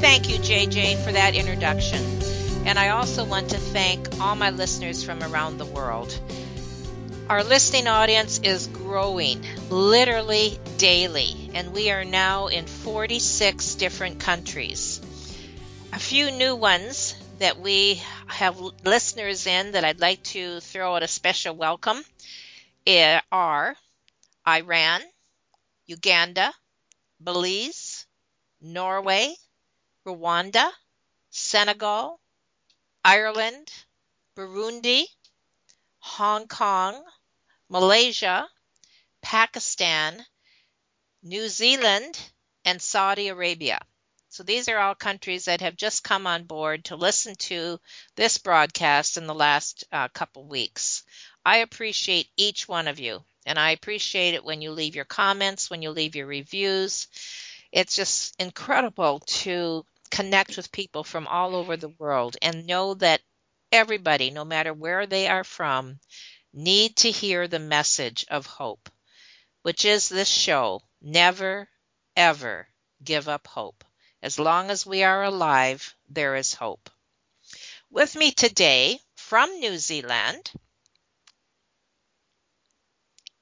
Thank you, JJ, for that introduction. And I also want to thank all my listeners from around the world. Our listening audience is growing literally daily, and we are now in 46 different countries. A few new ones that we have listeners in that I'd like to throw out a special welcome eh, are Iran, Uganda, Belize, Norway, Rwanda, Senegal, Ireland, Burundi, Hong Kong, Malaysia, Pakistan, New Zealand, and Saudi Arabia. So these are all countries that have just come on board to listen to this broadcast in the last uh, couple weeks. I appreciate each one of you, and I appreciate it when you leave your comments, when you leave your reviews. It's just incredible to connect with people from all over the world and know that everybody, no matter where they are from, need to hear the message of hope, which is this show never, ever give up hope. As long as we are alive, there is hope. With me today from New Zealand,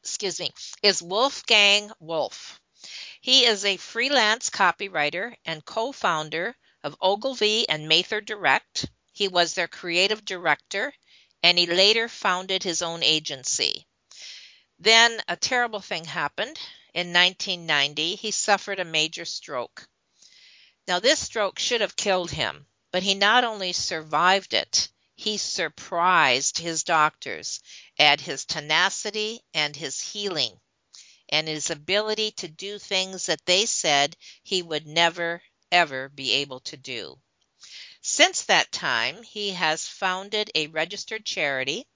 excuse me, is Wolfgang Wolf. He is a freelance copywriter and co founder of Ogilvy and Mather Direct. He was their creative director and he later founded his own agency. Then a terrible thing happened. In 1990, he suffered a major stroke. Now, this stroke should have killed him, but he not only survived it, he surprised his doctors at his tenacity and his healing and his ability to do things that they said he would never, ever be able to do. Since that time, he has founded a registered charity,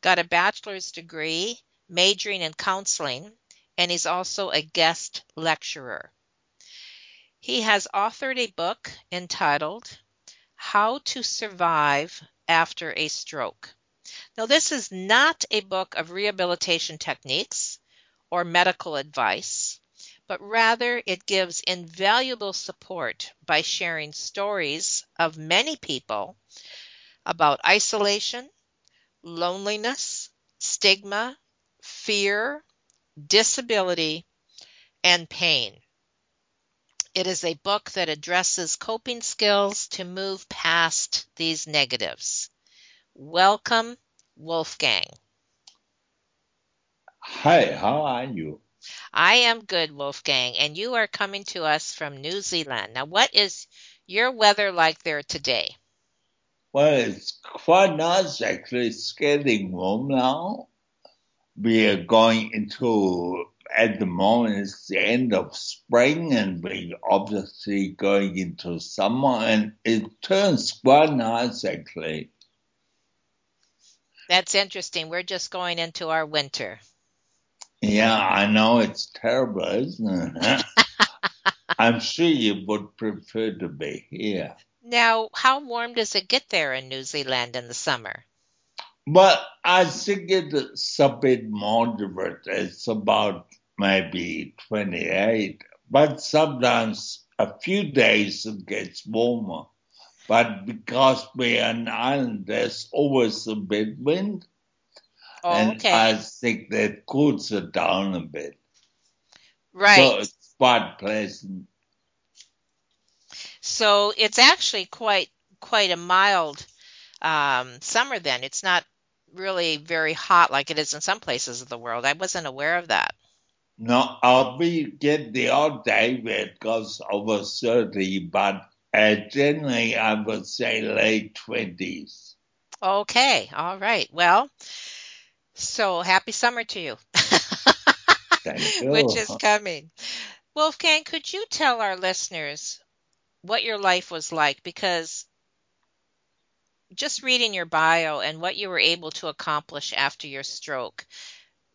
got a bachelor's degree, majoring in counseling, and he's also a guest lecturer. He has authored a book entitled How to Survive After a Stroke. Now, this is not a book of rehabilitation techniques or medical advice, but rather it gives invaluable support by sharing stories of many people about isolation, loneliness, stigma, fear, disability, and pain. It is a book that addresses coping skills to move past these negatives. Welcome, Wolfgang. Hi, how are you? I am good, Wolfgang, and you are coming to us from New Zealand. Now, what is your weather like there today? Well, it's quite nice actually. It's getting warm now. We are going into, at the moment, it's the end of spring and we're obviously going into summer and it turns quite nice actually. That's interesting. We're just going into our winter. Yeah, I know it's terrible, isn't it? I'm sure you would prefer to be here. Now, how warm does it get there in New Zealand in the summer? But I think it's a bit moderate. It's about maybe 28. But sometimes a few days it gets warmer. But because we're an island, there's always a bit wind. Oh, and okay. I think that cools it down a bit. right. So it's quite pleasant. So it's actually quite quite a mild um, summer then. It's not really very hot like it is in some places of the world. I wasn't aware of that. No, I'll be get the odd day where it goes over 30, but uh, generally I would say late 20s. Okay, all right. Well, so happy summer to you. Thank you. Which is coming. Wolfgang, could you tell our listeners what your life was like? Because just reading your bio and what you were able to accomplish after your stroke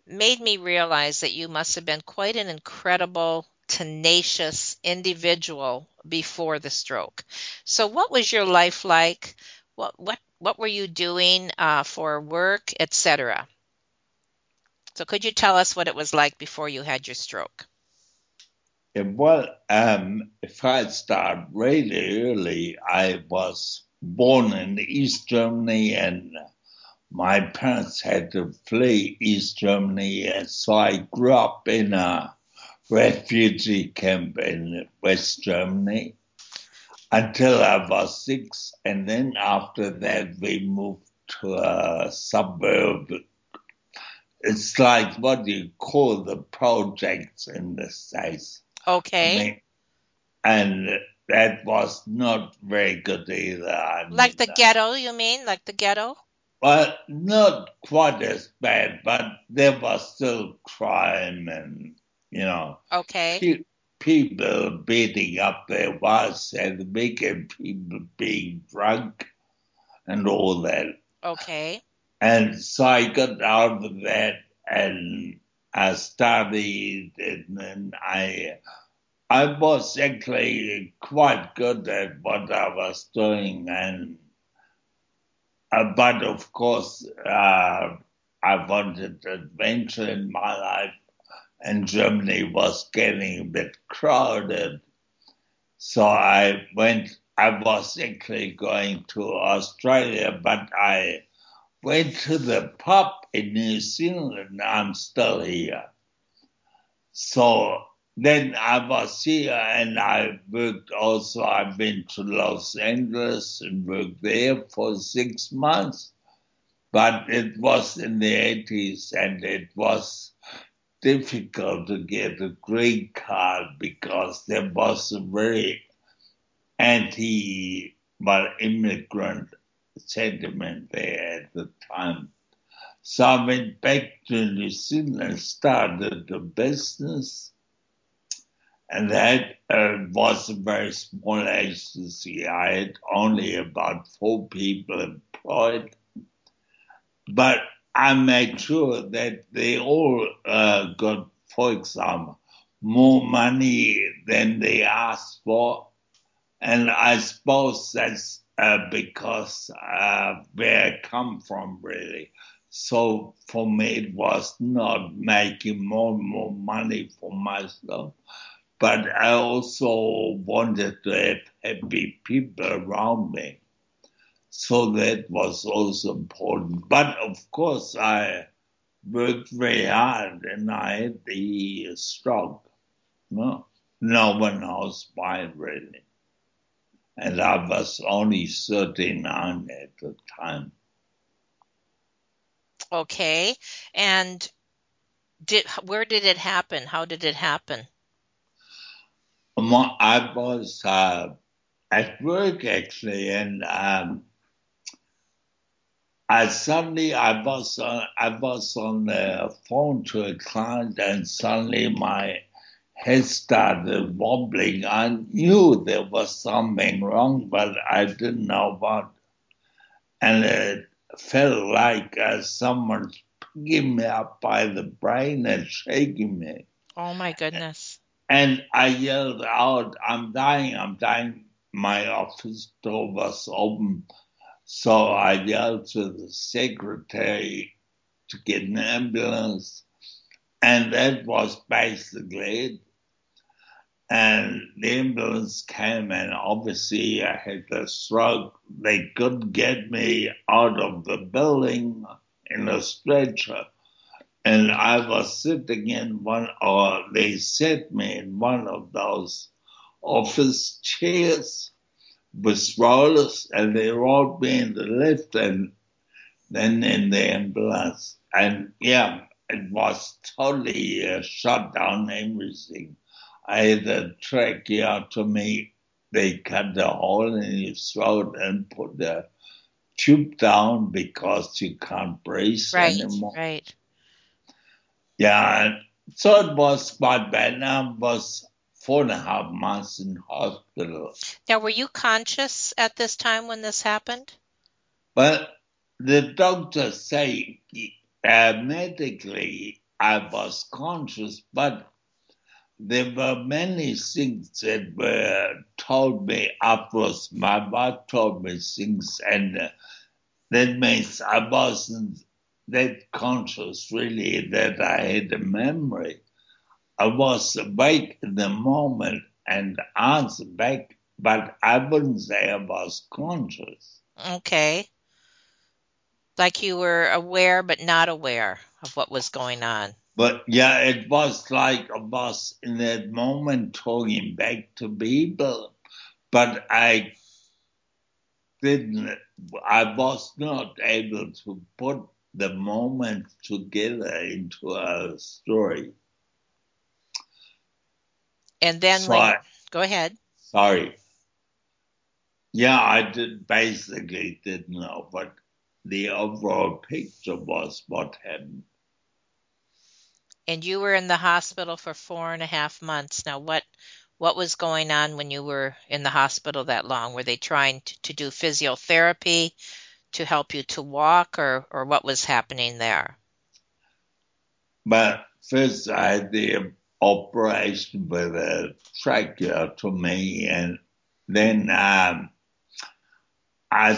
made me realize that you must have been quite an incredible, tenacious individual before the stroke. So, what was your life like? What what what were you doing uh, for work, etc.? So, could you tell us what it was like before you had your stroke? Well, um, if I start really early, I was born in East Germany and my parents had to flee East Germany, and so I grew up in a refugee camp in West Germany until I was six, and then after that we moved to a suburb. It's like what you call the projects in the States. Okay. Mean, and that was not very good either. I Like the uh, ghetto, you mean? Like the ghetto? Well, not quite as bad, but there was still crime and, you know, Okay. pe- people beating up their wives and making people being drunk and all that. Okay. And so I got out of that and I studied and I I was actually quite good at what I was doing and uh, but of course uh, I wanted adventure in my life and Germany was getting a bit crowded. So I went I was actually going to Australia but I went to the pub in New Zealand. I'm still here. So then I was here and I worked also. I've been to Los Angeles and worked there for six months. But it was in the 80s and it was difficult to get a green card because there was a very anti well, immigrant sentiment there at the time. So I went back to New Zealand, started a business, and that uh, was a very small agency. I had only about four people employed, but I made sure that they all uh, got, for example, more money than they asked for. And I suppose that's uh, because uh, where I come from, really. So for me, it was not making more and more money for myself, but I also wanted to have happy people around me. So that was also important. But of course, I worked very hard and I had the stroke. No, no one knows why really and I was only 39 at the time. Okay. And did where did it happen? How did it happen? I was uh, at work actually, and um, I suddenly I was on, I was on the phone to a client, and suddenly my head started wobbling. I knew there was something wrong, but I didn't know what. And it felt like uh, someone picking me up by the brain and shaking me. Oh my goodness. And I yelled out, I'm dying, I'm dying. My office door was open. So I yelled to the secretary to get an ambulance. And that was basically it. And the ambulance came, and obviously I had a stroke. They couldn't get me out of the building in a stretcher. And I was sitting in one, or they set me in one of those office chairs with rollers, and they rolled me in the lift and then in the ambulance. And yeah, it was totally uh, shut down everything. I had a tracheotomy. They cut a hole in your throat and put the tube down because you can't breathe Right, anymore. right. Yeah, so it was quite bad. I was four and a half months in hospital. Now, were you conscious at this time when this happened? But the doctors say uh, medically I was conscious, but there were many things that were told me afterwards. My wife told me things, and uh, that means I wasn't that conscious really that I had a memory. I was awake in the moment and answered back, but I wouldn't say I was conscious. Okay. Like you were aware but not aware of what was going on. But yeah, it was like I was in that moment talking back to people, but I didn't, I was not able to put the moment together into a story. And then So when, I- go ahead. Sorry. Yeah, I did basically didn't know, but the overall picture was what happened. And you were in the hospital for four and a half months. Now, what what was going on when you were in the hospital that long? Were they trying to, to do physiotherapy to help you to walk, or or what was happening there? But first I had the operation with a tracheotomy and then um, I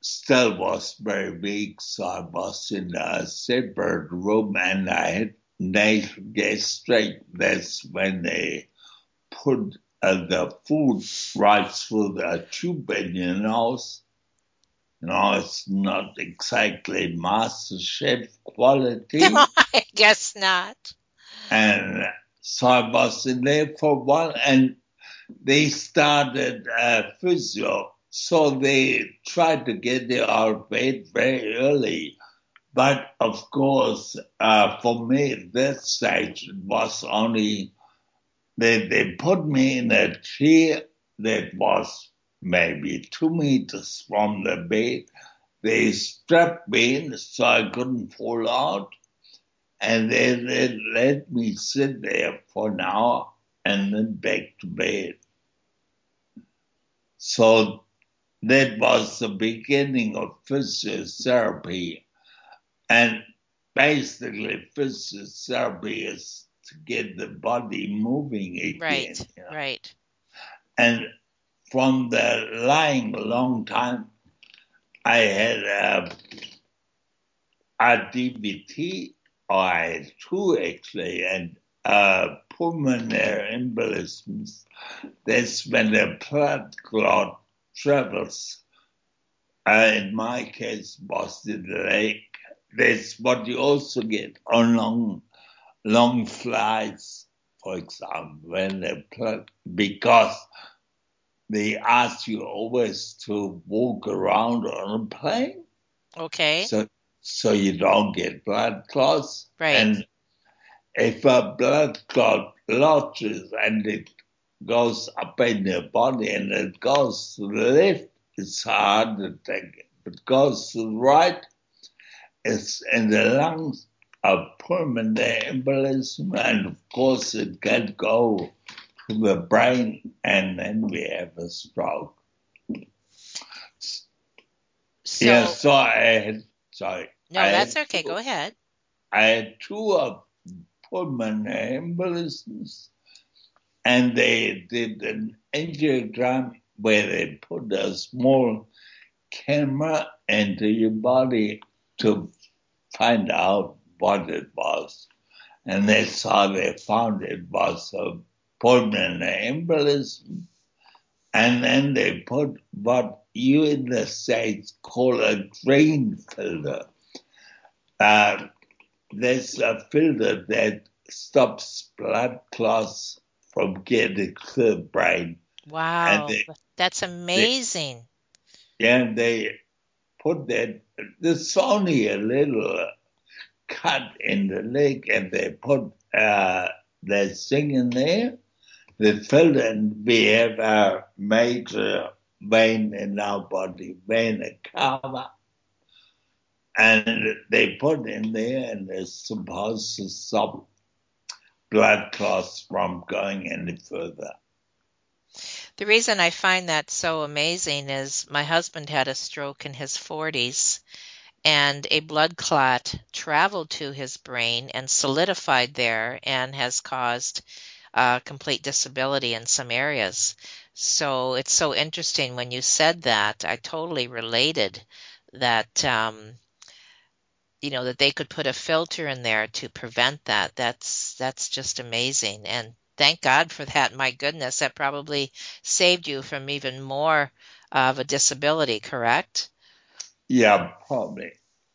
still was very weak, so I was in a separate room and I had nasal gastric. That's when they put uh, the food right through the tube in your nose. You know, it's not exactly master chef quality. I guess not. And so I was in there for a while and they started uh, physio. So they tried to get of bed very early. But of course, uh, for me at that stage, it was only they, they put me in a chair that was maybe two meters from the bed. They strapped me in so I couldn't fall out and then they let me sit there for an hour and then back to bed. So that was the beginning of physiotherapy. And basically, physiotherapy is to get the body moving again. Right, you know. right. And from the lying a long time, I had a, DVT, or I had two actually, and uh, pulmonary embolisms. That's when the blood clot travels. Uh, in my case, was the leg. That's what you also get on long, long flights, for example, when the blood, because they ask you always to walk around on a plane, Okay. so so you don't get blood clots. Right. And if a blood clot lodges and it goes up in your body and it goes to the left, it's a heart attack. If it goes to the right, it's in the lungs, a pulmonary embolism, and of course it can go to the brain, and then we have a stroke. So, yeah, so I had, sorry. no, I that's okay. two- Go ahead. I had two of pulmonary embolisms, and they did an angiogram where they put a small camera into your body to find out what it was. And that's how they found it was a pulmonary embolism. And then they put what you in the States call a drain filter. Uh, there's a filter that stops blood clots from getting to the brain. Wow. they- That's amazing. Yeah, they put that, there's only a little cut in the leg and they put uh, thing in there. They fill and we have a major vein in our body, vena cava. And they put in there and it's supposed to stop blood clots from going any further. The reason I find that so amazing is my husband had a stroke in his 40s and a blood clot traveled to his brain and solidified there and has caused uh, complete disability in some areas. So it's so interesting when you said that. I totally related that, um, you know, that they could put a filter in there to prevent that. That's that's just amazing. And thank God for that. My goodness, that probably saved you from even more of a disability, correct? Yeah, probably.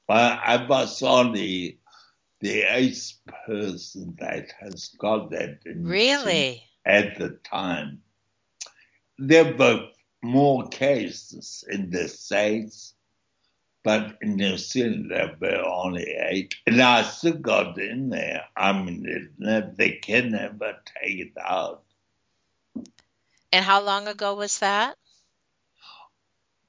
But I was only the eighth person that has got that Really? at the time. There were more cases in the States, but in New Zealand there were only eight. And I still got in there. I mean, they can never take it out. And how long ago was that?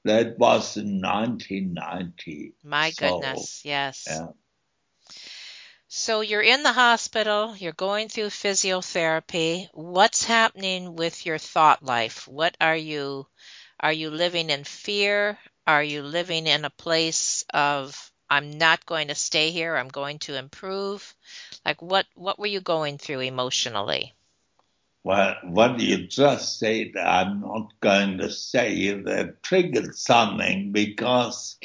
That was in 1990. My So, goodness, yes. Yeah. So you're in the hospital, you're going through physiotherapy. What's happening with your thought life? What are you are you living in fear? Are you living in a place of I'm not going to stay here, I'm going to improve? Like what what were you going through emotionally? Well, what you just said, I'm not going to say that triggered something because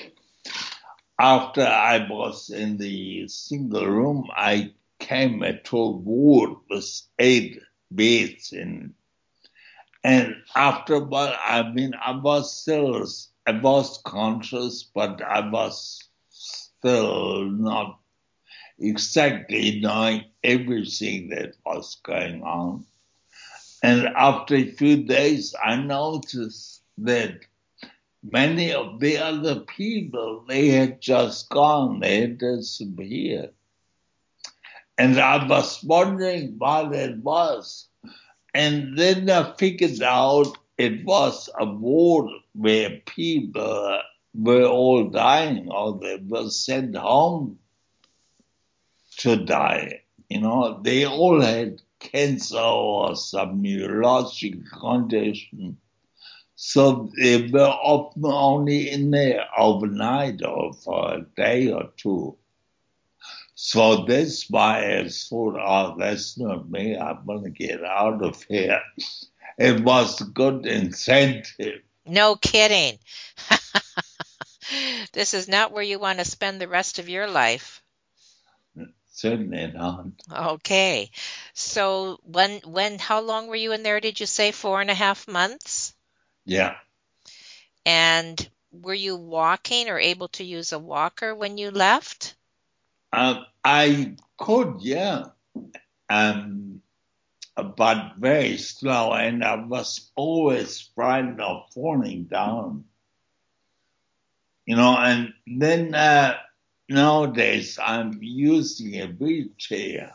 after I was in the single room, I came to a ward with eight beds in. And after a while, I mean, I was still, I was conscious, but I was still not exactly knowing everything that was going on. And after a few days, I noticed that many of the other people, they had just gone, they had disappeared. And I was wondering why that was. And then I figured out it was a war where people were all dying or they were sent home to die. You know, they all had cancer or some neurological condition. So they were often only in there overnight or for a day or two. So that's why I thought, oh, that's not me. I'm going to get out of here. It was good incentive. No kidding. this is not where you want to spend the rest of your life. Certainly not. Okay. So when when how long were you in there, did you say four and a half months? Yeah. And were you walking or able to use a walker when you left? Um, I could, yeah. Um, but very slow, and I was always frightened of falling down. You know, and then uh, nowadays I'm using a wheelchair,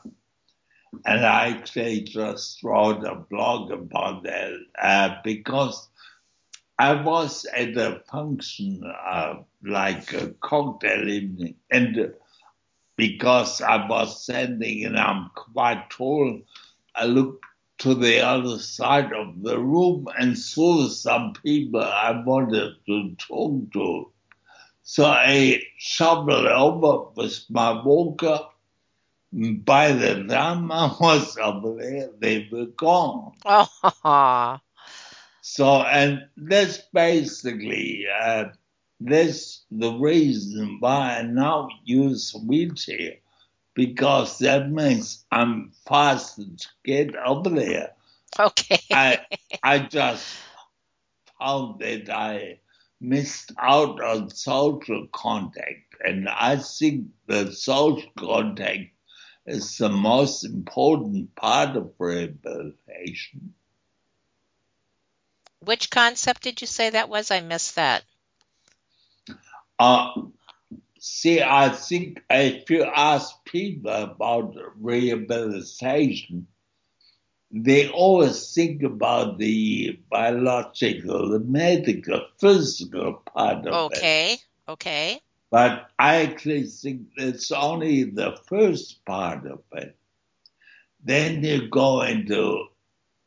and I actually just wrote a blog about that uh, because I was at a function uh, like a cocktail evening, and because I was standing and I'm quite tall, I looked to the other side of the room and saw some people I wanted to talk to. So I shuffled over with my walker. By the time I was over there, they were gone. Oh, So, and that's basically, uh, that's the reason why I now use wheelchair because that means I'm faster to get over there. okay. I I just found that I missed out on social contact, and I think that social contact is the most important part of rehabilitation. Which concept did you say that was? I missed that. Uh, see, I think if you ask people about rehabilitation, they always think about the biological, the medical, physical part of it. Okay, okay. But I actually think it's only the first part of it. Then you go into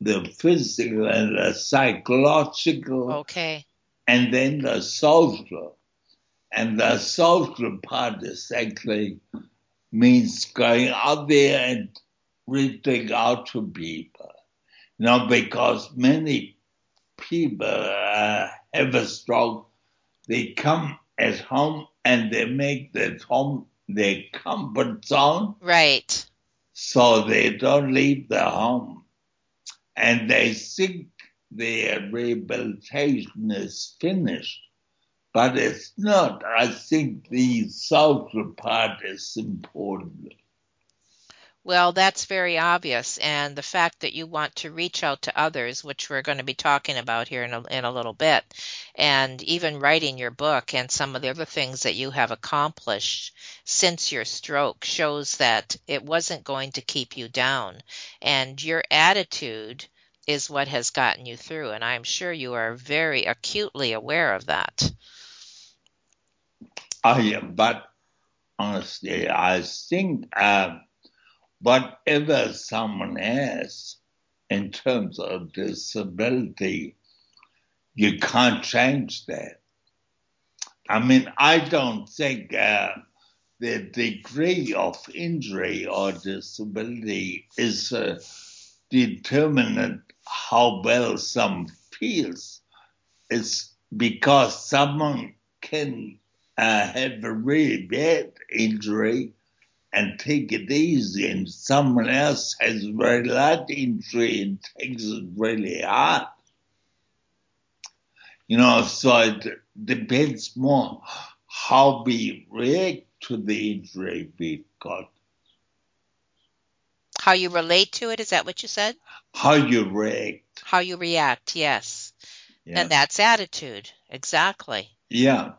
the physical and the psychological, Okay. and then the social. And the social part is actually means going out there and reaching out to people. You know, because many people uh, have a stroke, they come at home and they make their home their comfort zone Right. so they don't leave the home. And they think their rehabilitation is finished, but it's not. I think the social part is important. Well, that's very obvious. And the fact that you want to reach out to others, which we're going to be talking about here in a, in a little bit, and even writing your book and some of the other things that you have accomplished since your stroke shows that it wasn't going to keep you down. And your attitude is what has gotten you through. And I'm sure you are very acutely aware of that. But honestly, I think uh, whatever someone has in terms of disability, you can't change that. I mean, I don't think uh, the degree of injury or disability is a determinant how well someone feels. It's because someone can uh, have a really bad injury and take it easy, and someone else has a very light injury and takes it really hard. You know, so it depends more how we react to the injury we've got, How you relate to it, is that what you said? how you react. How you react, yes. Yeah, And that's attitude, exactly. yeah.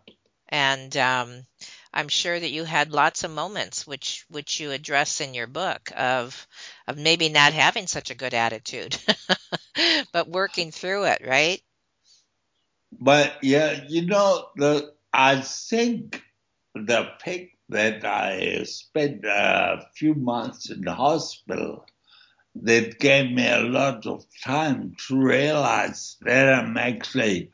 And um, I'm sure that you had lots of moments which which you address in your book of of maybe not having such a good attitude, but working through it, right? But yeah, you know, the I think the fact that I spent a few months in the hospital that gave me a lot of time to realize that I'm actually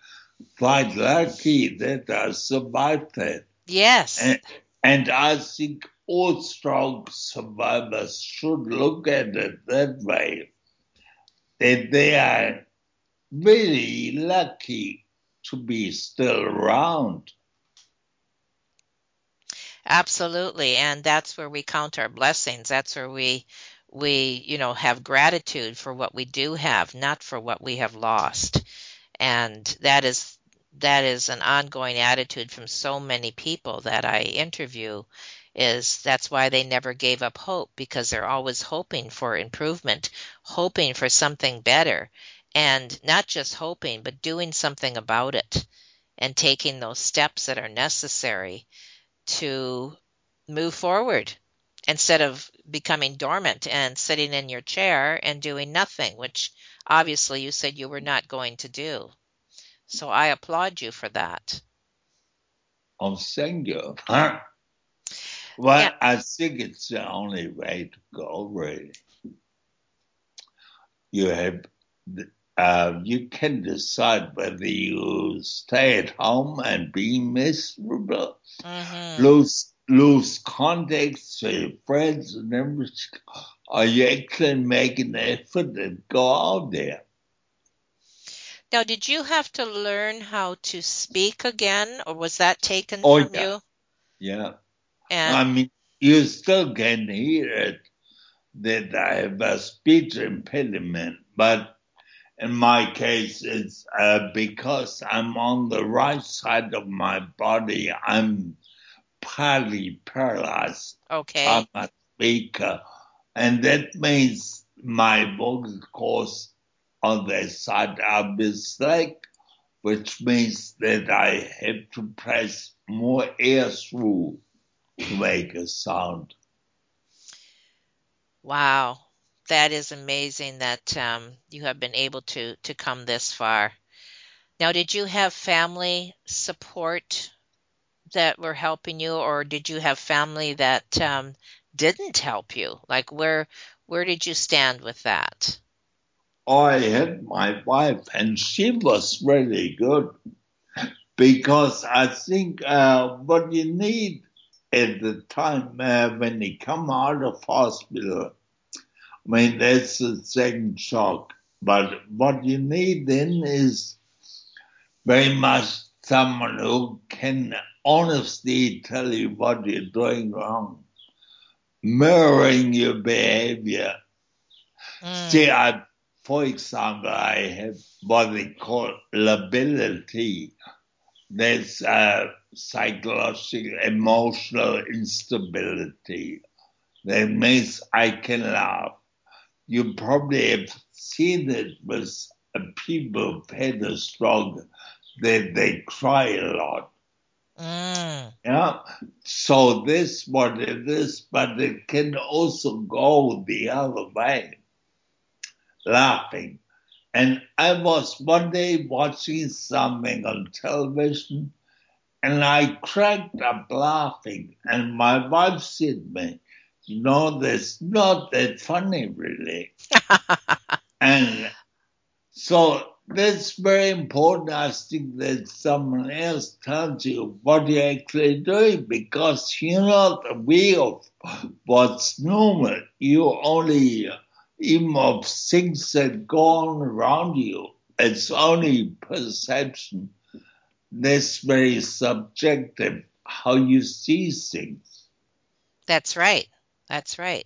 quite lucky that I survived that. Yes. And, and I think all stroke survivors should look at it that way. That they are really lucky to be still around. Absolutely. And that's where we count our blessings. That's where we we, you know, have gratitude for what we do have, not for what we have lost. And that is that is an ongoing attitude from so many people that I interview is that's why they never gave up hope because they're always hoping for improvement, hoping for something better, and not just hoping, but doing something about it and taking those steps that are necessary to move forward instead of becoming dormant and sitting in your chair and doing nothing, which obviously you said you were not going to do. So I applaud you for that. Oh, thank you. Huh? Well, Yeah. I think it's the only way to go, really. You have, uh, you can decide whether you stay at home and be miserable, hmm lose lose contacts to your friends and everything, or you actually making an effort and go out there. Now, did you have to learn how to speak again, or was that taken Oh, from yeah. you? Yeah. And I mean, you still can hear it that I have a speech impediment, but in my case, it's uh, because I'm on the right side of my body. I'm partly paralyzed. okay, I'm a speaker, and that means my vocal cords on their side are mistake, which means that I have to press more air through to make a sound. Wow, that is amazing that um, you have been able to to come this far. Now, did you have family support that were helping you, or did you have family that um, didn't help you? Like, where where did you stand with that? I had my wife, and she was really good because I think uh, what you need at the time uh, when you come out of hospital, I mean, that's the second shock. But what you need then is very much someone who can honestly tell you what you're doing wrong, mirroring your behavior. Mm. See, I, for example, I have what they call lability. There's uh, psychological, emotional instability. That means I can laugh. You probably have seen it with people who've had a stroke that they cry a lot. Mm. Yeah. So this what this, but it can also go the other way, laughing. And I was one day watching something on television and I cracked up laughing. And my wife said to me, you know, that's not that funny, really. and so that's very important. I think that someone else tells you what you're actually doing because you're not aware of what's normal. You only even of things that go on around you. It's only perception. That's very subjective how you see things. That's right. That's right.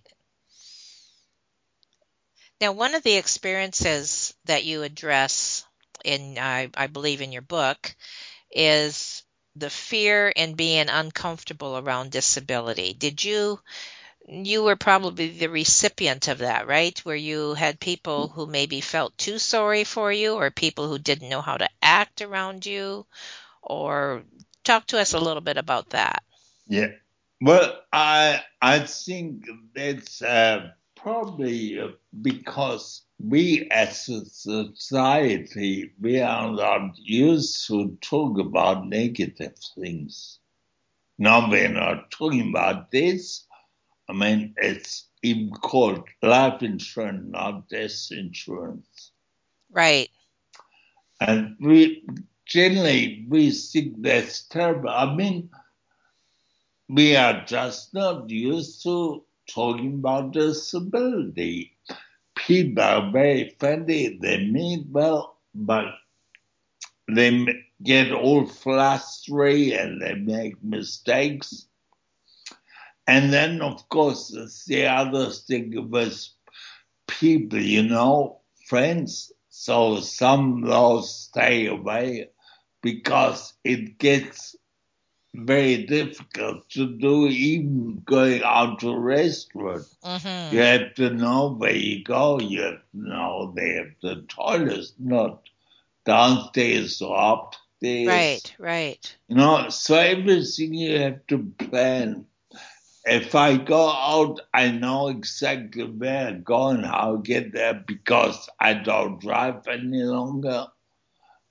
Now, one of the experiences that you address in, I, I believe, in your book is the fear in being uncomfortable around disability. Did you you were probably the recipient of that, right? Where you had people who maybe felt too sorry for you or people who didn't know how to act around you or talk to us a little bit about that. Yeah. Well, I I think that's uh, probably uh, because we as a society, we are not used to talk about negative things. Now we're not talking about this. I mean, it's even called life insurance, not death insurance. Right. And we generally we think that's terrible. I mean, we are just not used to talking about disability. People are very friendly, they mean well, but they get all flustery and they make mistakes. And then, of course, the other thing was people, you know, friends. So some will stay away because it gets very difficult to do, even going out to a restaurant. Mm-hmm. You have to know where you go. You have to know they have the toilets, not downstairs or upstairs. Right, right. You know, so everything you have to plan. If I go out, I know exactly where I'm going, how to get there because I don't drive any longer.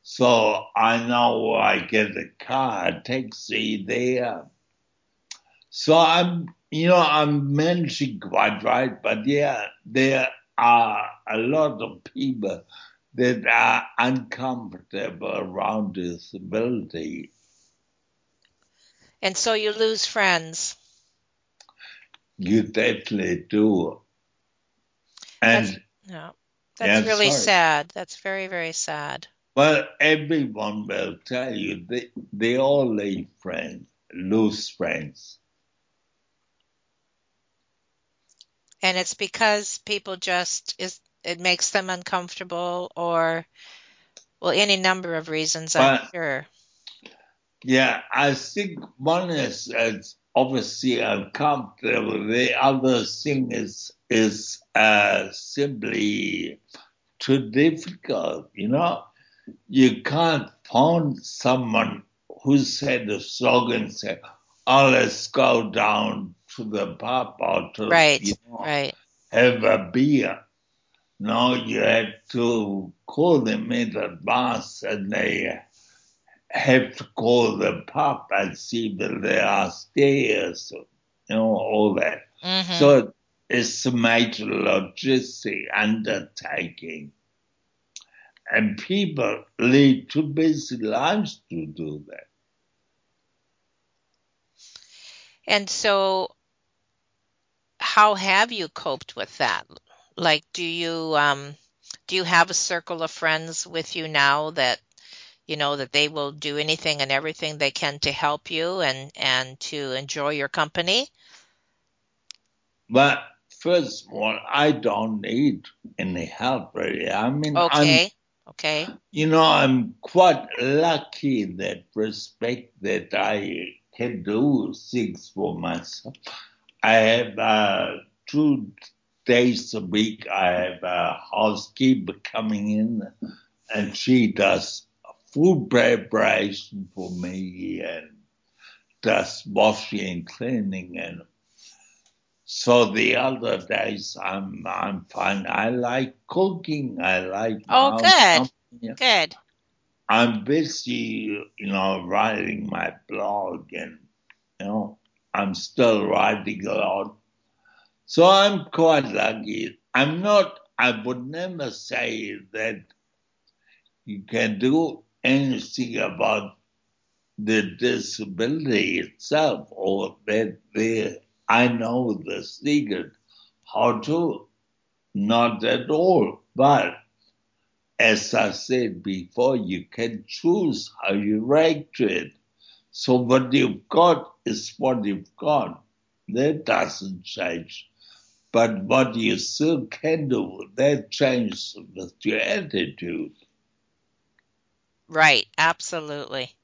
So I know I get a car, a taxi there. So I'm, you know, I'm managing quite right, but yeah, there are a lot of people that are uncomfortable around disability. And so you lose friends. You definitely do. And that's, no, that's yeah, really sorry. sad. That's very, very sad. Well, everyone will tell you they, they all leave friends, lose friends. And it's because people just is it makes them uncomfortable or well any number of reasons I'm sure. Yeah, I think one is, is obviously uncomfortable. The other thing is is uh, simply too difficult, you know. You can't find someone who said a slogan say, Oh, let's go down to the pub or to Right, you know, right. have a beer. No, you have to call them in advance and they have to call the pub and see that they are stairs, you know, all that. hmm So it's a major logistic undertaking. And people lead too busy lives to do that. And so, how have you coped with that? Like, do you um, do you have a circle of friends with you now that you know that they will do anything and everything they can to help you and and to enjoy your company? But first of all, I don't need any help really. I mean, I'm Okay, okay, You know, I'm quite lucky in that respect that I can do things for myself. I have uh, two days a week, I have a housekeeper coming in and she does food preparation for me and does washing and cleaning and so the other days I'm I'm fine. I like cooking. I like Oh, good. company. good. I'm busy, you know, writing my blog and, you know, I'm still writing a lot. So I'm quite lucky. I'm not, I would never say that you can do anything about the disability itself or that the, I know the secret how to, not at all. But as I said before, you can choose how you react to it. So what you've got is what you've got. That doesn't change. But what you still can do, that changes with your attitude. Right, absolutely.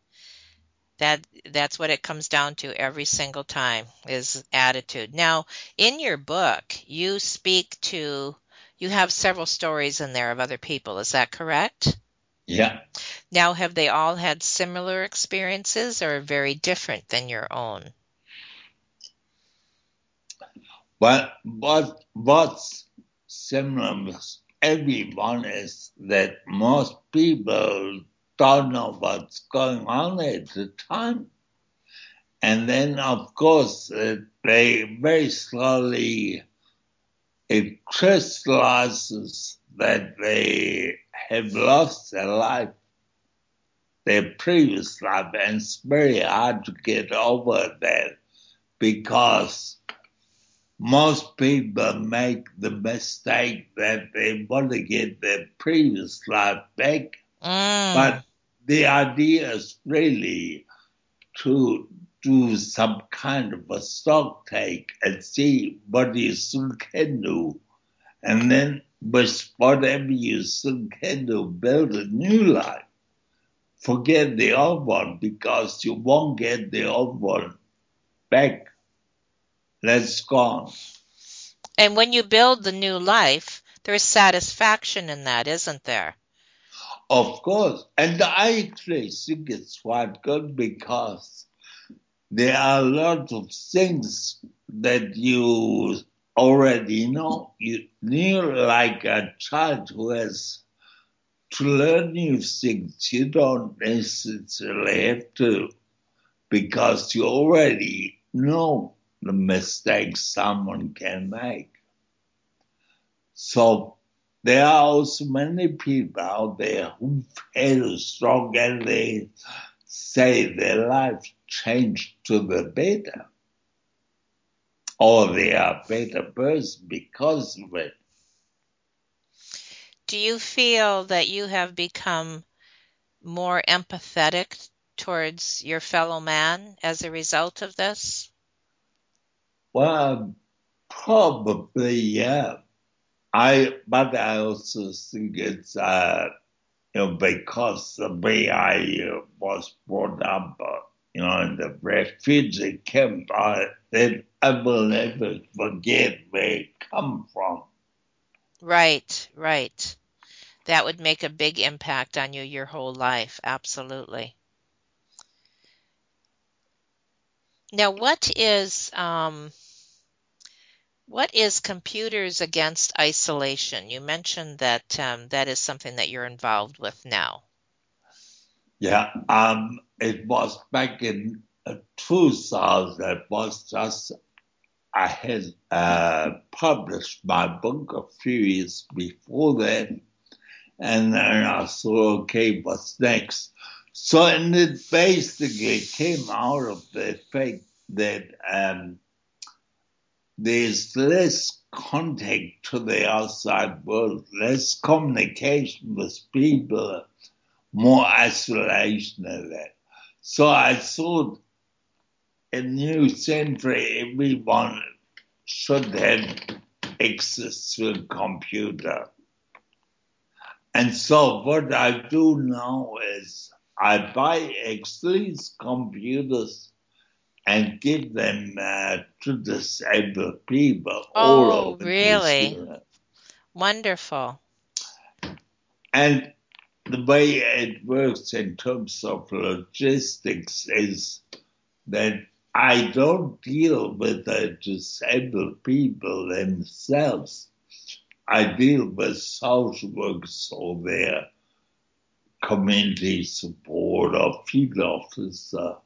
That that's what it comes down to every single time is attitude. Now, in your book, you speak to you have several stories in there of other people, is that correct? Yeah. Now, have they all had similar experiences or very different than your own? But what what's similar with everyone is that most people don't know what's going on at the time. And then, of course, uh, they very slowly, it crystallizes that they have lost their life, their previous life, and it's very hard to get over that because most people make the mistake that they want to get their previous life back Mm, but the idea is really to do some kind of a stock take and see what you still can do. And then with whatever you still can do, build a new life. Forget the old one because you won't get the old one back. Let's go and when you build the new life, there's satisfaction in that, isn't there? Of course. And I think it's good because there are a lot of things that you already know. You knew like a child who has to learn new things. You don't necessarily have to because you already know the mistakes someone can make. So there are also many people out there who feel strong and they say their life changed to the better. Or they are better person because of it. Do you feel that you have become more empathetic towards your fellow man as a result of this? Well, probably, yeah. I, but I also think it's, uh, you know, because the way I uh, was brought up, uh, you know, in the refugee camp, I, that I will never forget where it come from. Right, right. that would make a big impact on you your whole life. Absolutely. Now, what is um, what is Computers Against Isolation? You mentioned that um, that is something that you're involved with now. Yeah, um, it was back in uh, 2000. It was just I had uh, published my book a few years before that, and then I thought, okay, what's next? So, and it basically came out of the fact that um, there's less contact to the outside world, less communication with people, more isolation of that. So I thought a new century, everyone should have access to a computer. And so what I do now is I buy these computers and give them uh, to disabled people all Oh, over really? Wonderful. And the way it works in terms of logistics is that I don't deal with the disabled people themselves. I deal with social workers or their community support or field officer.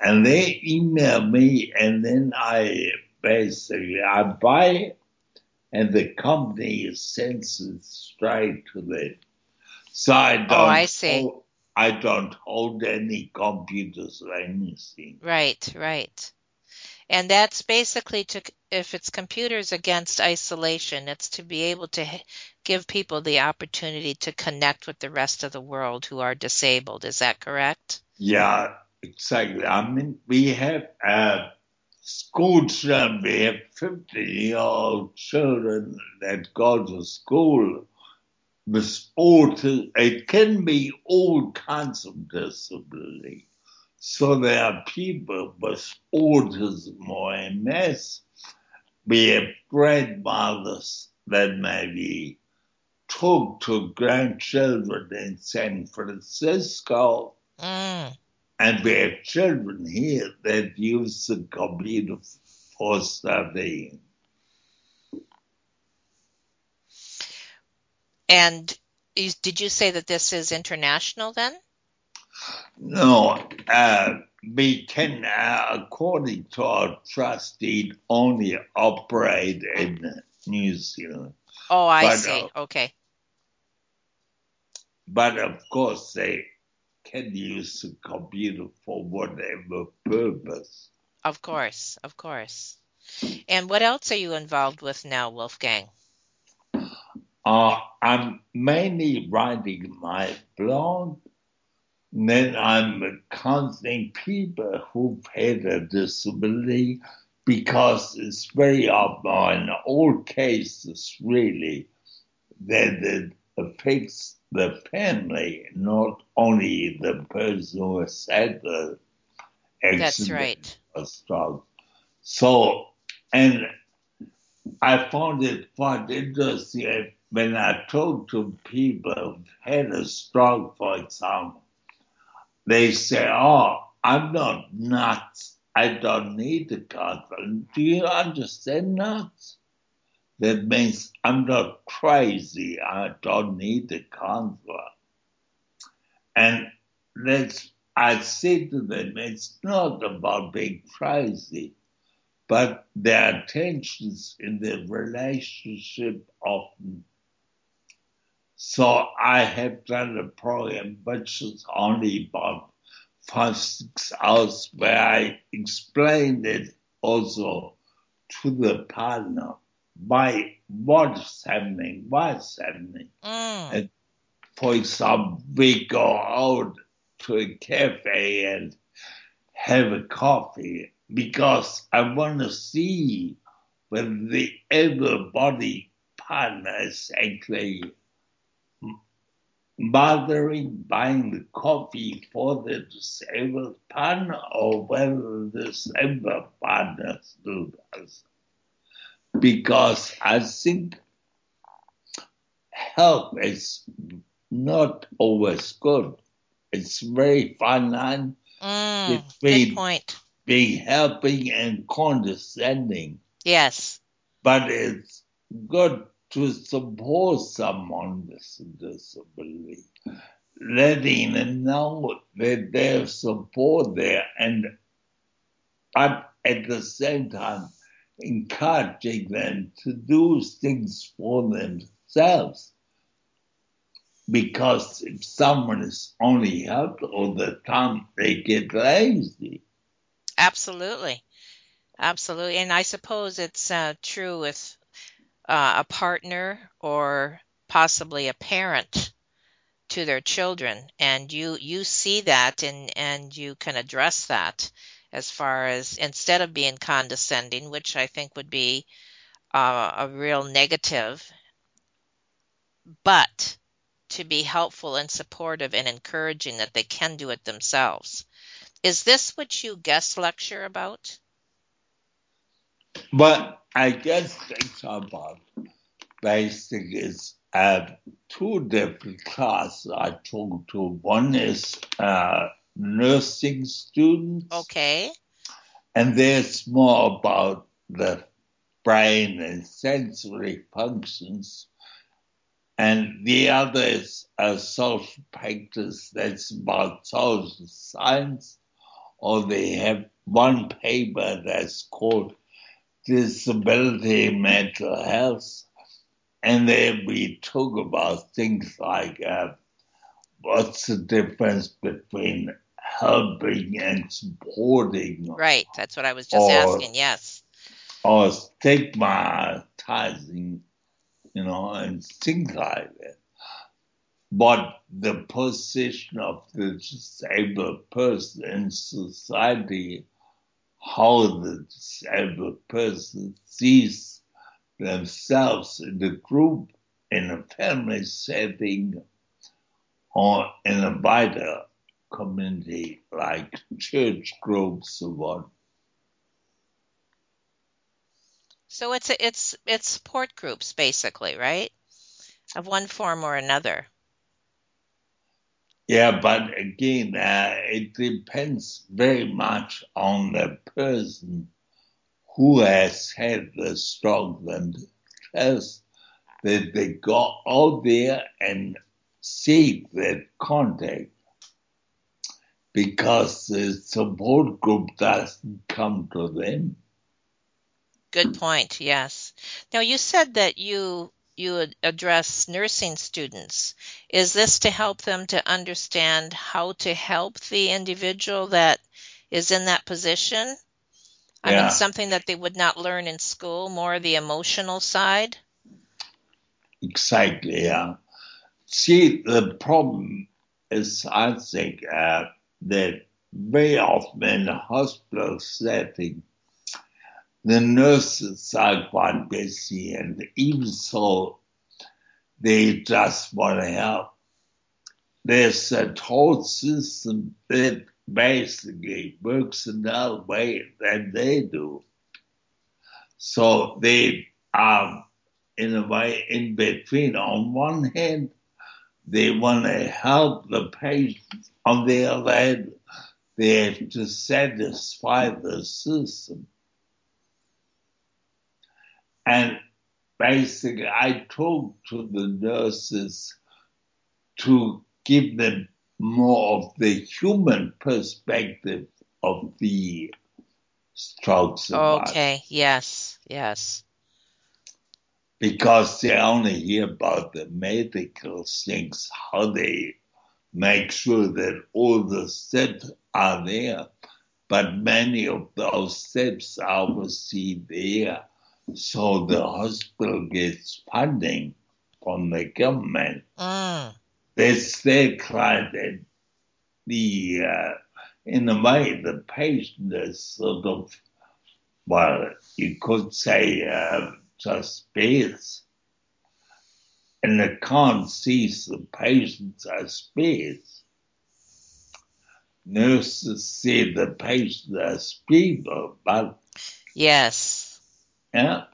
And they email me and then I basically, I buy it and the company sends it straight to them. So oh, I don't, Oh, I see. hold- I don't hold any computers or anything. Right, right. And that's basically to, if it's Computers Against Isolation, it's to be able to give people the opportunity to connect with the rest of the world who are disabled. Is that correct? Yeah, exactly. I mean, we have uh, school children, we have 50 year old children that go to school with autism. It can be all kinds of disability. So there are people with autism or MS. We have grandmothers that maybe talk to grandchildren in San Francisco. Mm, And we have children here that use the computer for studying. and is, did you say that this is international then? No, uh, we can, uh, according to our trustee, only operate in New Zealand. Oh, I But, see. uh, Okay. But of course, they can use the computer for whatever purpose. Of course, of course. And what else are you involved with now, Wolfgang? Uh, I'm mainly writing my blog. Then I'm counseling people who've had a disability because it's very often, in all cases, really, that it affects the family, not only the person who has had the That's right. or stroke. So, and I found it quite interesting when I talk to people who've had a stroke, for example. They say, "Oh, I'm not nuts. I don't need a counselor." Do you understand nuts? That means I'm not crazy. I don't need a counselor. And that's I say to them, it's not about being crazy but there are tensions in the relationship often. So I have done a program which is only about five, six hours where I explained it also to the partner why what's happening, what's happening. Mm, And for example, we go out to a cafe and have a coffee because I want to see whether the able-bodied partner is actually bothering buying the coffee for the disabled partner or whether the disabled partner still does. Because I think help is not always good. It's very fine line Mm, between point. being helping and condescending. Yes. But it's good to support someone with a disability, letting them know that there's support there, and but at the same time encouraging them to do things for themselves. Because if someone is only helped all the time, they get lazy. Absolutely. Absolutely. And I suppose it's uh, true with uh, a partner or possibly a parent to their children and you you see that and and you can address that as far as instead of being condescending which i think would be uh, a real negative but to be helpful and supportive and encouraging that they can do it themselves is this what you guest lecture about But I guess it's about basic is uh, two different classes I talk to. One is uh, nursing students, okay and there's more about the brain and sensory functions. And the other is a social practice that's about social science, or they have one paper that's called Disability Mental Health. And then we talk about things like uh, what's the difference between helping and supporting right that's what i was just Or- asking yes or stigmatizing, you know, and things like that. But the position of the disabled person in society, how the disabled person sees themselves in the group, in a family setting, or in a wider community like church groups or what. So it's a, it's it's support groups basically, right? Of one form or another. Yeah, but again, uh, it depends very much on the person who has had the stroke themselves that they go out there and seek that contact because the support group doesn't come to them. Good point. Yes. Now you said that you you would address nursing students. Is this to help them to understand how to help the individual that is in that position? I Yeah. mean, something that they would not learn in school, more the emotional side. Exactly, yeah. See, the problem is, I think, uh, that very often in a hospital setting, the nurses are quite busy, and even so, they just want to help. There's a whole system that basically works in another way than they do. So they are in a way in between. On one hand, they want to help the patient. On the other hand, they have to satisfy the system. And basically, I talk to the nurses to give them more of the human perspective of the stroke. Okay. Yes. Yes. Because they only hear about the medical things, how they make sure that all the steps are there. But many of those steps are obviously there. So the hospital gets funding from the government. Mm. That's their client and the, uh, in a way, the patient is sort of, well, you could say, uh, just space. And the can't sees the patients as space. Nurses see the patient as people, but Yes. yeah,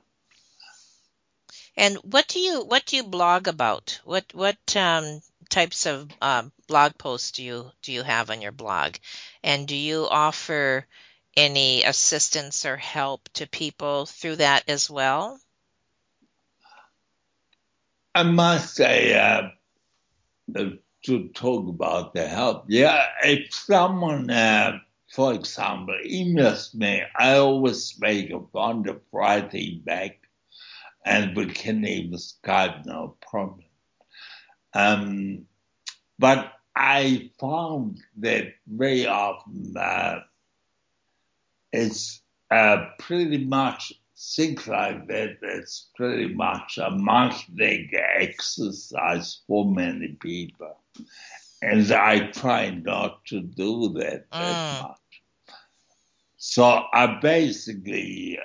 And what do you what do you blog about? What what um, types of uh, blog posts do you do you have on your blog? And do you offer any assistance or help to people through that as well? I must say, uh, to talk about the help, yeah, if someone, uh, for example, emails me, I always make a of writing back and we can even Skype, no problem. Um, but I found that very often uh, it's uh, pretty much things like that. It's pretty much a monthly exercise for many people, and I try not to do that that Mm. much. So I basically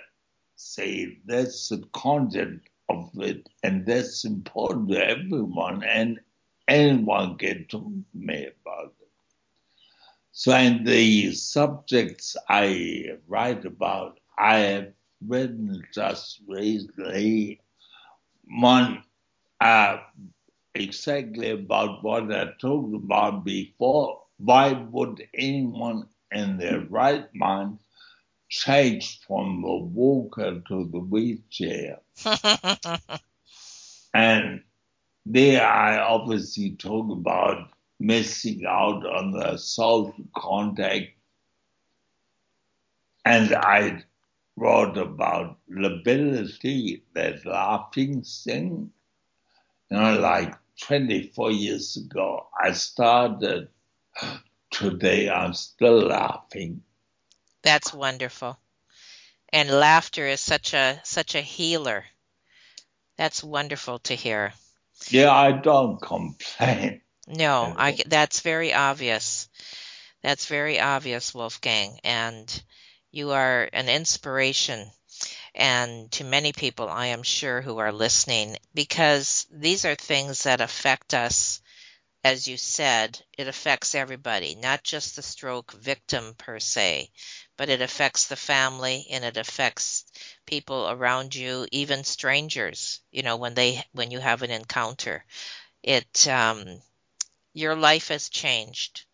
say that's the content of it, and that's important to everyone, and anyone can talk to me about it. So, in the subjects I write about, I have written just recently one uh, exactly about what I talked about before. Why would anyone in their right mind change from the walker to the wheelchair? And there I obviously talk about missing out on the social contact. And I wrote about lability, that laughing thing. You know, like 24 years ago, I started. Today I'm still laughing. That's wonderful. And laughter is such a such a healer. That's wonderful to hear. Yeah, I don't complain. No, I that's very obvious. That's very obvious, Wolfgang, and you are an inspiration and to many people I am sure who are listening because these are things that affect us as you said, it affects everybody, not just the stroke victim per se, but it affects the family and it affects people around you, even strangers, you know, when they when you have an encounter. It um your life has changed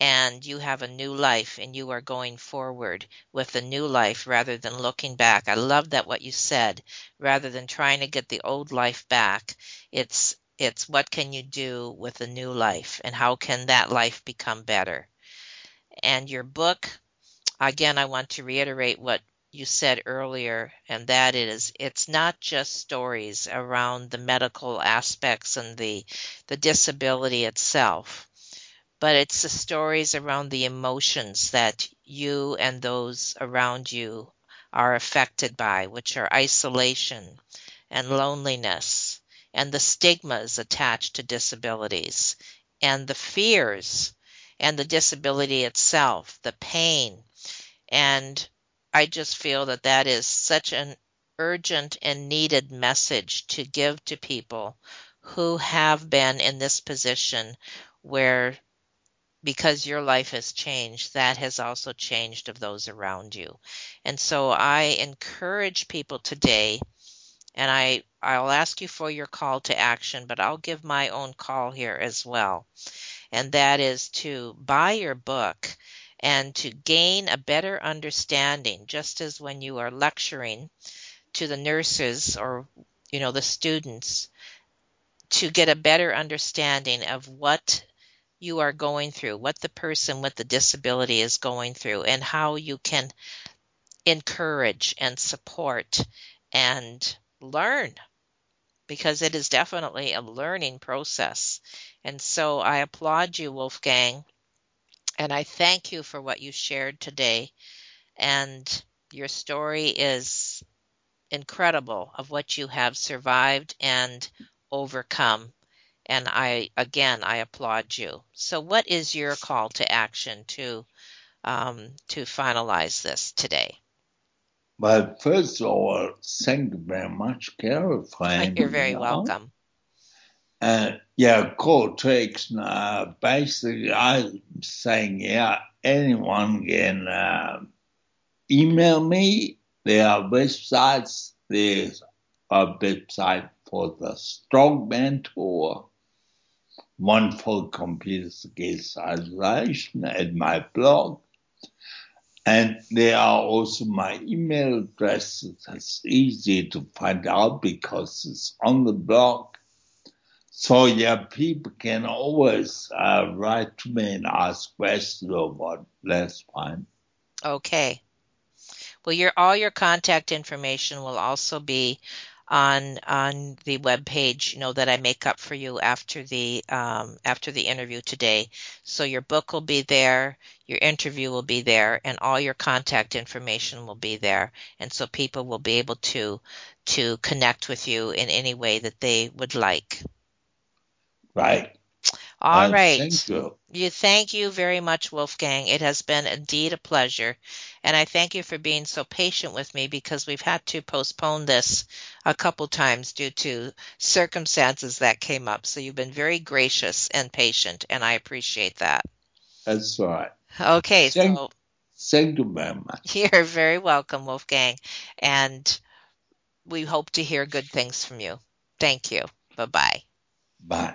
and you have a new life and you are going forward with a new life rather than looking back. I love that what you said. Rather than trying to get the old life back, it's it's what can you do with a new life and how can that life become better. And your book, again, I want to reiterate what you said earlier, and that is it's not just stories around the medical aspects and the the disability itself but it's the stories around the emotions that you and those around you are affected by, which are isolation and loneliness and the stigmas attached to disabilities and the fears and the disability itself, the pain. And I just feel that that is such an urgent and needed message to give to people who have been in this position where because your life has changed, that has also changed of those around you. And so I encourage people today, and I, I'll ask you for your call to action, but I'll give my own call here as well. And that is to buy your book and to gain a better understanding, just as when you are lecturing to the nurses or, you know, the students, to get a better understanding of what you are going through, what the person with the disability is going through, and how you can encourage and support and learn because it is definitely a learning process. And so I applaud you, Wolfgang, and I thank you for what you shared today. And your story is incredible of what you have survived and overcome and I again I applaud you. So, what is your call to action to um, to finalize this today? Well, first of all, thank you very much, Carol, for You're very on. welcome. Uh, yeah, call action. Uh, basically, I'm saying, yeah, anyone can uh, email me. There are websites. There's a website for the Strongman Tour, isolation at my blog. And there are also my email address. It's easy to find out because it's on the blog. So yeah, people can always uh, write to me and ask questions or what. That's fine. Okay. Well, your all your contact information will also be on on the web page, you know, that I make up for you after the um, after the interview today. So your book will be there, your interview will be there, and all your contact information will be there, and so people will be able to to connect with you in any way that they would like. Right. All right. Thank you. You thank you very much, Wolfgang. It has been indeed a pleasure. And I thank you for being so patient with me because we've had to postpone this a couple times due to circumstances that came up. So you've been very gracious and patient, and I appreciate that. That's right. Okay, Thank- so Thank you very much. you're very welcome, Wolfgang. And we hope to hear good things from you. Thank you. Bye bye. Bye.